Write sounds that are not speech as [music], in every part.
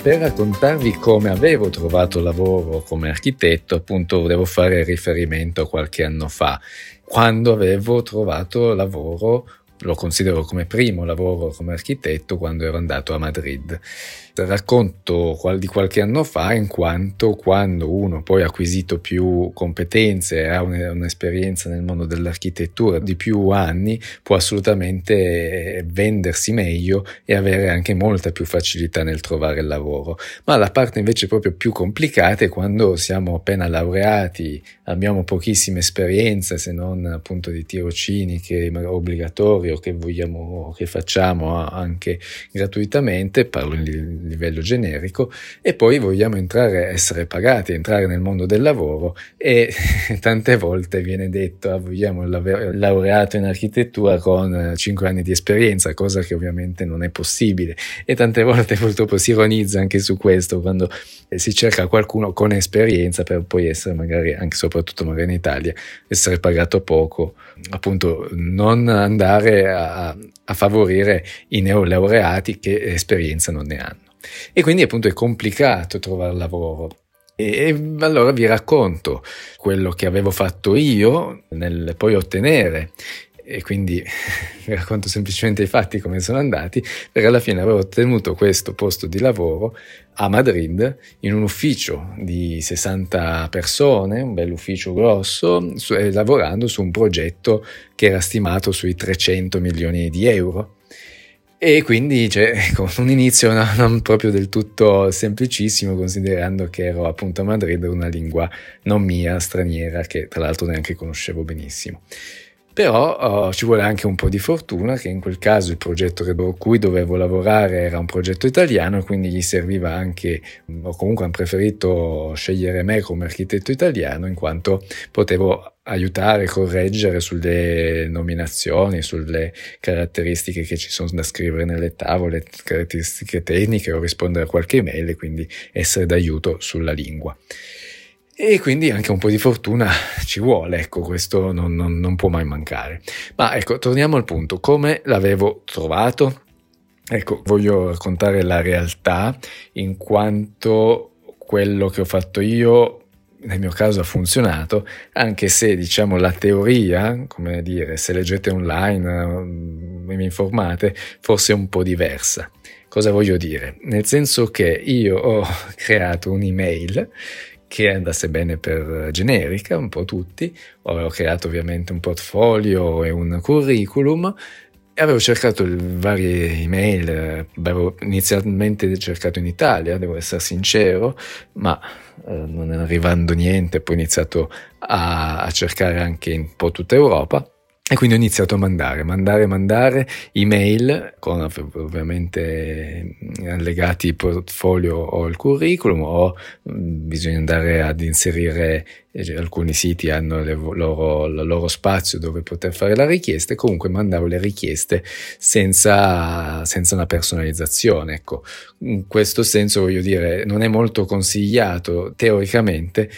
Per raccontarvi come avevo trovato lavoro come architetto, appunto devo fare riferimento a qualche anno fa, quando avevo trovato lavoro lo considero come primo lavoro come architetto quando ero andato a Madrid. Racconto di qualche anno fa in quanto quando uno poi ha acquisito più competenze ha un'esperienza nel mondo dell'architettura di più anni può assolutamente vendersi meglio e avere anche molta più facilità nel trovare il lavoro. Ma la parte invece proprio più complicata è quando siamo appena laureati, abbiamo pochissima esperienza se non appunto di tirocini che obbligatori o che vogliamo, che facciamo anche gratuitamente, parlo in livello generico, e poi vogliamo entrare, essere pagati, entrare nel mondo del lavoro e [laughs] tante volte viene detto ah, vogliamo il laureato in architettura con 5 anni di esperienza, cosa che ovviamente non è possibile e tante volte [laughs] purtroppo si ironizza anche su questo quando si cerca qualcuno con esperienza per poi essere magari, anche soprattutto magari in Italia, essere pagato poco, appunto non andare a, a favorire i neolaureati che esperienza non ne hanno. E quindi appunto è complicato trovare lavoro. E, allora vi racconto quello che avevo fatto io nel poi ottenere e quindi [laughs] vi racconto semplicemente i fatti come sono andati, perché alla fine avevo ottenuto questo posto di lavoro a Madrid in un ufficio di 60 persone, un bel ufficio grosso, su, lavorando su un progetto che era stimato sui 300 milioni di euro. E quindi cioè, [laughs] con un inizio no, non proprio del tutto semplicissimo, considerando che ero appunto a Madrid una lingua non mia, straniera, che tra l'altro neanche conoscevo benissimo però oh, ci vuole anche un po' di fortuna che in quel caso il progetto con cui dovevo lavorare era un progetto italiano quindi gli serviva anche o comunque hanno preferito scegliere me come architetto italiano in quanto potevo aiutare, correggere sulle nominazioni, sulle caratteristiche che ci sono da scrivere nelle tavole, caratteristiche tecniche o rispondere a qualche email e quindi essere d'aiuto sulla lingua. E quindi anche un po' di fortuna ci vuole, ecco, questo non, non, non può mai mancare. Ma ecco, torniamo al punto, come l'avevo trovato? Ecco, voglio raccontare la realtà in quanto quello che ho fatto io nel mio caso ha funzionato, anche se diciamo la teoria, come dire, se leggete online e vi informate, forse è un po' diversa. Cosa voglio dire? Nel senso che io ho [laughs] creato un'email che andasse bene per generica, un po' tutti. Avevo creato ovviamente un portfolio e un curriculum e avevo cercato varie email, avevo inizialmente cercato in Italia, devo essere sincero, ma eh, non arrivando niente, poi ho iniziato a, a cercare anche un po' tutta Europa e quindi ho iniziato a mandare, mandare, mandare email con ovviamente allegati portfolio o il curriculum o bisogna andare ad inserire alcuni siti hanno loro, il loro spazio dove poter fare la richiesta e comunque mandavo le richieste senza, senza una personalizzazione. Ecco, in questo senso voglio dire, non è molto consigliato teoricamente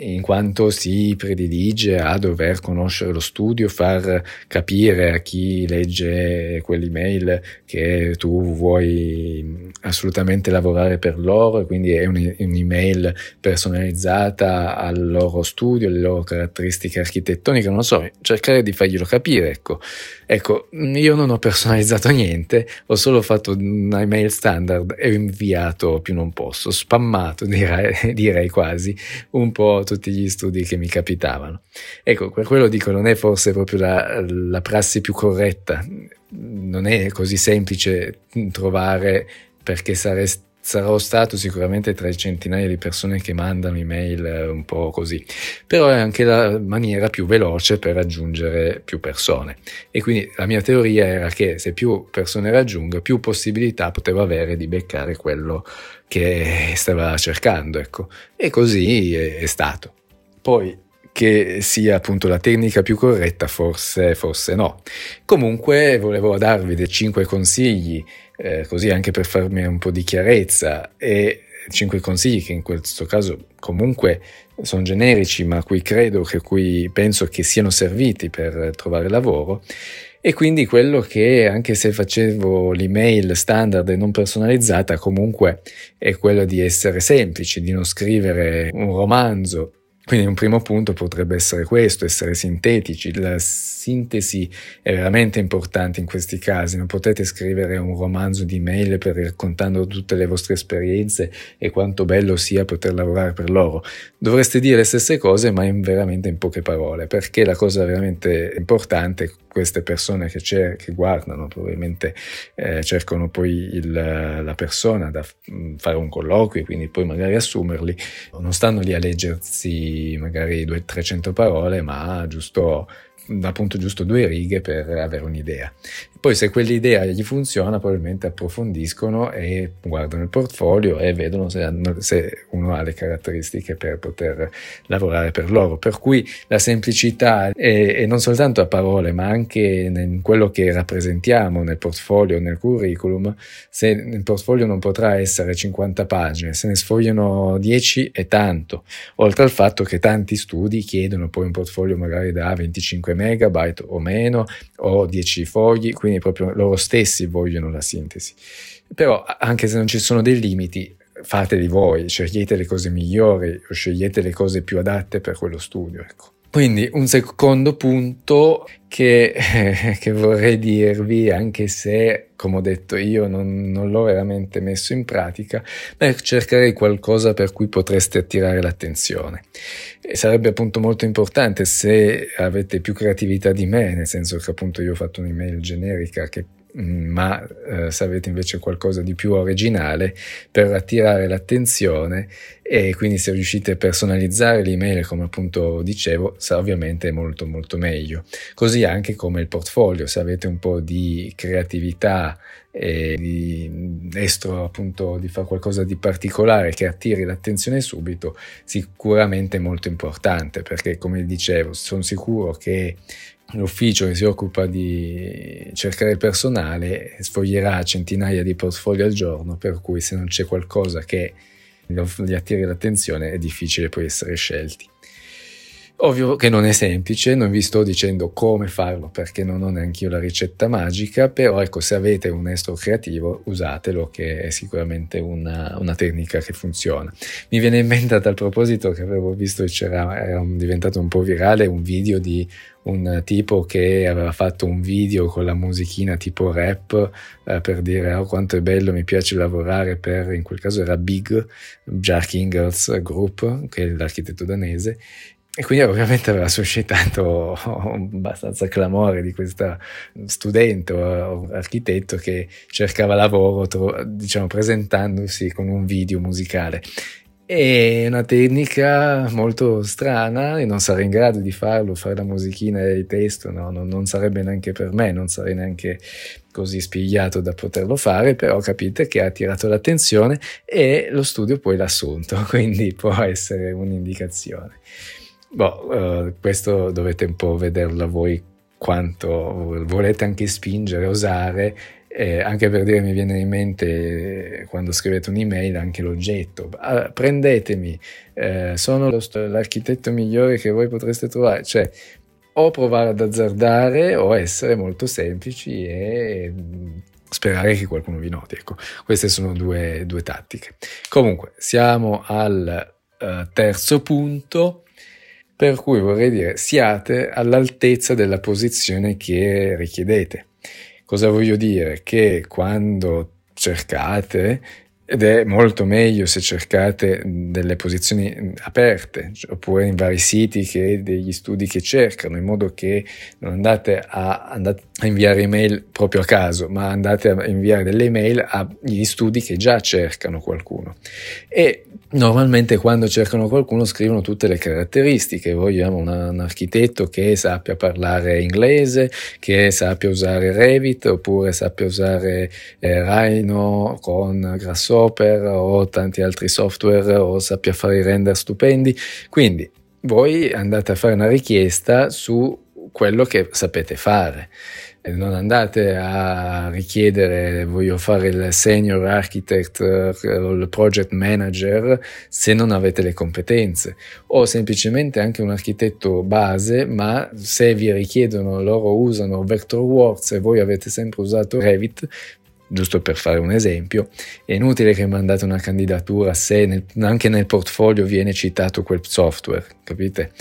in quanto si predilige a dover conoscere lo studio, far capire a chi legge quell'email che tu vuoi assolutamente lavorare per loro quindi è un'email personalizzata al loro studio, le loro caratteristiche architettoniche, non so, cercare di farglielo capire, ecco. Ecco, io non ho personalizzato [laughs] niente, ho solo fatto una email standard e ho inviato più non posso, spammato direi, [laughs] direi quasi un po' tutti gli studi che mi capitavano. Ecco, per quello dico, non è forse proprio la, la prassi più corretta, non è così semplice trovare perché saresti sarò stato sicuramente tra i centinaia di persone che mandano email eh, un po' così, però è anche la maniera più veloce per raggiungere più persone. E quindi la mia teoria era che se più persone raggiungo, più possibilità potevo avere di beccare quello che stava cercando, ecco. E così è stato. Poi che sia appunto la tecnica più corretta, forse, forse no. Comunque volevo darvi dei 5 consigli eh, così anche per farmi un po' di chiarezza e cinque consigli che in questo caso comunque sono generici ma a cui credo, che cui penso che siano serviti per trovare lavoro E quindi quello che anche se facevo l'email standard e non personalizzata, comunque è quello di essere semplice, di non scrivere un romanzo quindi un primo punto potrebbe essere questo, essere sintetici. La sintesi è veramente importante in questi casi. Non potete scrivere un romanzo di mail per raccontando tutte le vostre esperienze e quanto bello sia poter lavorare per loro. Dovreste dire le stesse cose, ma in veramente in poche parole, perché la cosa veramente importante queste persone che, che guardano probabilmente eh, cercano poi il, la persona da fare un colloquio, quindi poi magari assumerli, non stanno lì a leggersi magari 200-300 parole, ma giusto appunto giusto due righe per avere un'idea. Poi se quell'idea gli funziona, probabilmente approfondiscono e guardano il portfolio e vedono se, hanno, se, uno ha le caratteristiche per poter lavorare per loro. Per cui la semplicità è, è non soltanto a parole, ma anche in quello che rappresentiamo nel portfolio, nel curriculum. Se il portfolio non potrà essere 50 pagine, se ne sfogliano 10 è tanto. Oltre al fatto che tanti studi chiedono poi un portfolio magari da 25 megabyte o meno o 10 fogli, quindi proprio loro stessi vogliono la sintesi. Però anche se non ci sono dei limiti, fate di voi, scegliete le cose migliori o scegliete le cose più adatte per quello studio. Ecco. Quindi un secondo punto che, [laughs] che, vorrei dirvi, anche se, come ho detto io, non, non, l'ho veramente messo in pratica, è cercare qualcosa per cui potreste attirare l'attenzione. E sarebbe appunto molto importante se avete più creatività di me, nel senso che appunto io ho fatto un'email generica che ma eh, se avete invece qualcosa di più originale per attirare l'attenzione e quindi se riuscite a personalizzare l'email come appunto dicevo sarà ovviamente molto molto meglio. Così anche come il portfolio se avete un po' di creatività e di estro appunto di fare qualcosa di particolare che attiri l'attenzione subito sicuramente è molto importante perché come dicevo sono sicuro che l'ufficio che si occupa di cercare personale sfoglierà centinaia di portfolio al giorno, per cui se non c'è qualcosa che gli attiri l'attenzione è difficile poi essere scelti. Ovvio che non è semplice, non vi sto dicendo come farlo perché non ho neanche io la ricetta magica, però ecco se avete un estro creativo usatelo che è sicuramente una, una tecnica che funziona. Mi viene in mente a tal proposito che avevo visto che c'era, era diventato un po' virale un video di un tipo che aveva fatto un video con la musichina tipo rap eh, per dire oh, quanto è bello, mi piace lavorare per, in quel caso era Big, Jack Ingalls Group, che è l'architetto danese, e quindi ovviamente aveva suscitato [laughs] abbastanza clamore di questo studente o architetto che cercava lavoro, diciamo, presentandosi con un video musicale. È una tecnica molto strana e non sarei in grado di farlo, fare la musichina e il testo, no, non, non sarebbe neanche per me, non sarei neanche così spigliato da poterlo fare, però capite che ha attirato l'attenzione e lo studio poi l'ha assunto, [laughs] quindi può essere un'indicazione. Boh, uh, questo dovete un po' vederlo voi quanto volete anche spingere, osare, eh, anche per dire mi viene in mente quando scrivete un'email anche l'oggetto. Ah, prendetemi, eh, sono lo, l'architetto migliore che voi potreste trovare, cioè o provare ad azzardare o essere molto semplici e sperare che qualcuno vi noti. Ecco, queste sono due, due tattiche. Comunque, siamo al uh, terzo punto per cui vorrei dire siate all'altezza della posizione che richiedete. Cosa voglio dire? Che quando cercate ed è molto meglio se cercate delle posizioni aperte oppure in vari siti che degli studi che cercano in modo che non andate a, andate a inviare email proprio a caso ma andate a inviare delle email agli studi che già cercano qualcuno. E Normalmente quando cercano qualcuno scrivono tutte le caratteristiche, vogliamo una, un architetto che sappia parlare inglese, che sappia usare Revit oppure sappia usare eh, Rhino con Grasshopper o tanti altri software o sappia fare i render stupendi. Quindi voi andate a fare una richiesta su quello che sapete fare non andate a richiedere voglio fare il senior architect o il project manager se non avete le competenze o semplicemente anche un architetto base ma se vi richiedono loro usano Vectorworks e voi avete sempre usato Revit giusto per fare un esempio, è inutile che mandate una candidatura se nel, anche nel portfolio viene citato quel software, capite?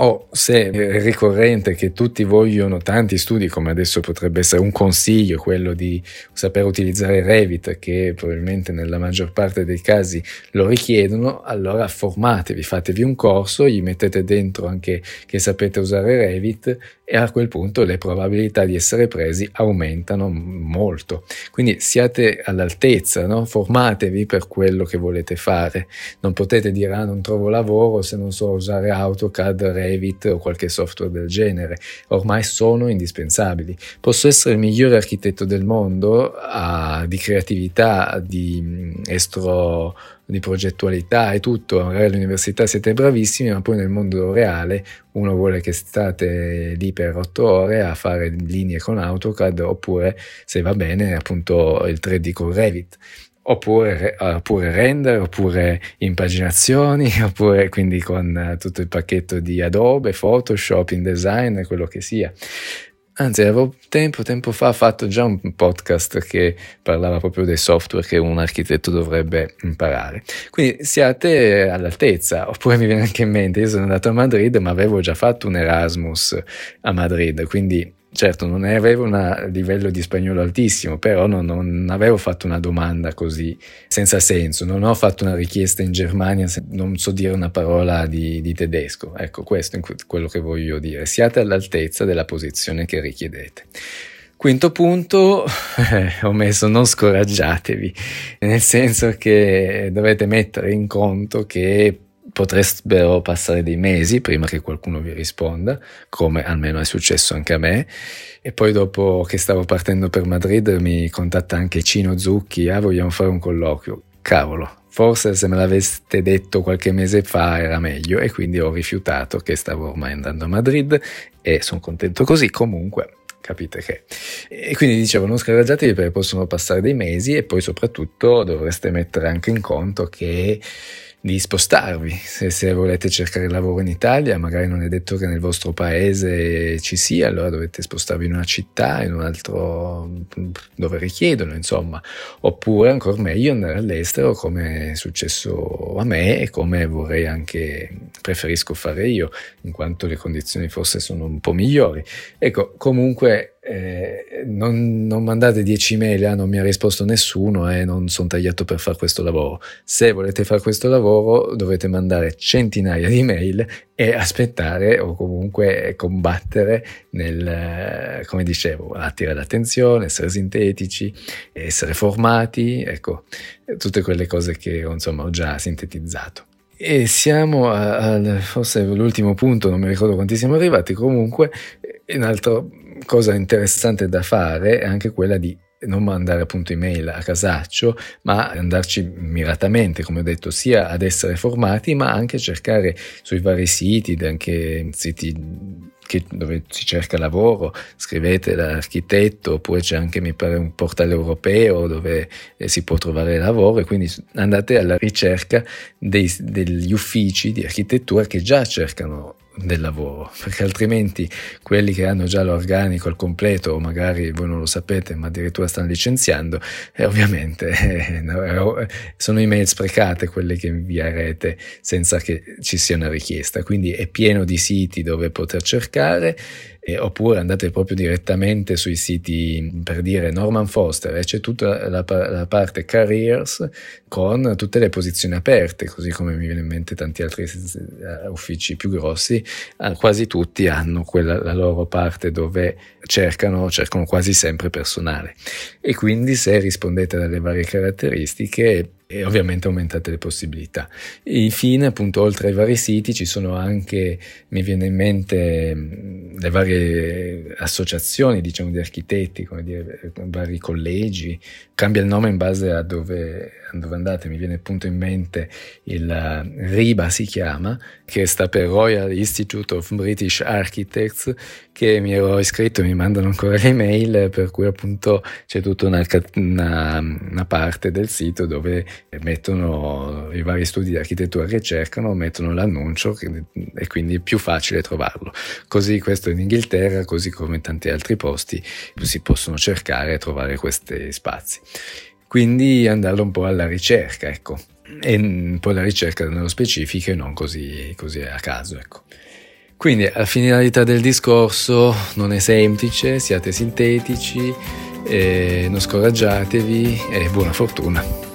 O se è ricorrente che tutti vogliono tanti studi, come adesso potrebbe essere un consiglio, quello di saper utilizzare Revit, che probabilmente nella maggior parte dei casi lo richiedono, allora formatevi, fatevi un corso, gli mettete dentro anche che sapete usare Revit e a quel punto le probabilità di essere presi aumentano molto. Quindi siate all'altezza, no? formatevi per quello che volete fare. Non potete dire ah non trovo lavoro se non so usare AutoCAD, Revit o qualche software del genere. Ormai sono indispensabili. Posso essere il migliore architetto del mondo ah, di creatività, di estro di progettualità e tutto, magari all'università siete bravissimi, ma poi nel mondo reale uno vuole che state lì per otto ore a fare linee con AutoCAD oppure se va bene appunto il 3D con Revit. Oppure, oppure, render, oppure impaginazioni, [laughs] oppure quindi con tutto il pacchetto di Adobe, Photoshop, InDesign, quello che sia. Anzi, avevo tempo, tempo fa fatto già un podcast che parlava proprio dei software che un architetto dovrebbe imparare. Quindi siate all'altezza, oppure mi viene anche in mente, io sono andato a Madrid, ma avevo già fatto un Erasmus a Madrid, quindi Certo, non avevo un livello di spagnolo altissimo, però non, non, avevo fatto una domanda così senza senso, non ho fatto una richiesta in Germania, non so dire una parola di, di tedesco. Ecco, questo è quello che voglio dire. Siate all'altezza della posizione che richiedete. Quinto punto, eh, [laughs] ho messo non scoraggiatevi, nel senso che dovete mettere in conto che potrebbero passare dei mesi prima che qualcuno vi risponda, come almeno è successo anche a me. E poi dopo che stavo partendo per Madrid mi contatta anche Cino Zucchi, ah vogliamo fare un colloquio. Cavolo, forse se me l'aveste detto qualche mese fa era meglio e quindi ho rifiutato che stavo ormai andando a Madrid e sono contento così comunque capite che. E quindi dicevo, non scoraggiatevi perché possono passare dei mesi e poi soprattutto dovreste mettere anche in conto che di spostarvi. Se, se, volete cercare lavoro in Italia, magari non è detto che nel vostro paese ci sia, allora dovete spostarvi in una città, in un altro dove richiedono, insomma. Oppure, ancora meglio, andare all'estero come è successo a me e come vorrei anche, preferisco fare io, in quanto le condizioni forse sono un po' migliori. Ecco, comunque eh, non, non, mandate 10 mail, ah, non mi ha risposto nessuno e eh, non sono tagliato per fare questo lavoro. Se volete fare questo lavoro dovete mandare centinaia di mail e aspettare o comunque combattere nel, come dicevo, attirare l'attenzione, essere sintetici, essere formati, ecco, tutte quelle cose che insomma ho già sintetizzato. E siamo al forse l'ultimo punto, non mi ricordo quanti siamo arrivati, comunque un altro cosa interessante da fare è anche quella di non mandare appunto email a casaccio, ma andarci miratamente, come ho detto, sia ad essere formati, ma anche cercare sui vari siti, anche siti che, dove si cerca lavoro, scrivete l'architetto, oppure c'è anche, mi pare, un portale europeo dove eh, si può trovare lavoro e quindi andate alla ricerca dei, degli uffici di architettura che già cercano del lavoro, perché altrimenti quelli che hanno già l'organico al completo, o magari voi non lo sapete, ma addirittura stanno licenziando, e ovviamente eh, sono email sprecate quelle che invierete senza che ci sia una richiesta. Quindi è pieno di siti dove poter cercare eh, oppure andate proprio direttamente sui siti per dire Norman Foster e c'è tutta la, la, parte careers con tutte le posizioni aperte, così come mi viene in mente tanti altri eh, uffici più grossi, eh, quasi tutti hanno quella, la loro parte dove cercano, cercano quasi sempre personale. E quindi se rispondete alle varie caratteristiche e ovviamente aumentate le possibilità. Infine, appunto, oltre ai vari siti ci sono anche, mi viene in mente, le varie associazioni, diciamo, di architetti, come dire, vari collegi, cambia il nome in base a dove, a dove andate, mi viene appunto in mente il RIBA si chiama, che sta per Royal Institute of British Architects, che mi ero iscritto, mi mandano ancora le mail, per cui appunto c'è tutta una, una, una parte del sito dove mettono i vari studi di architettura che cercano, mettono l'annuncio e quindi è più facile trovarlo. Così questo in Inghilterra, così come in tanti altri posti, si possono cercare e trovare questi spazi. Quindi andare un po' alla ricerca, ecco, e poi la ricerca nello specifico e non così, così a caso, ecco. Quindi la finalità del discorso non è semplice, siate sintetici, non scoraggiatevi e buona fortuna.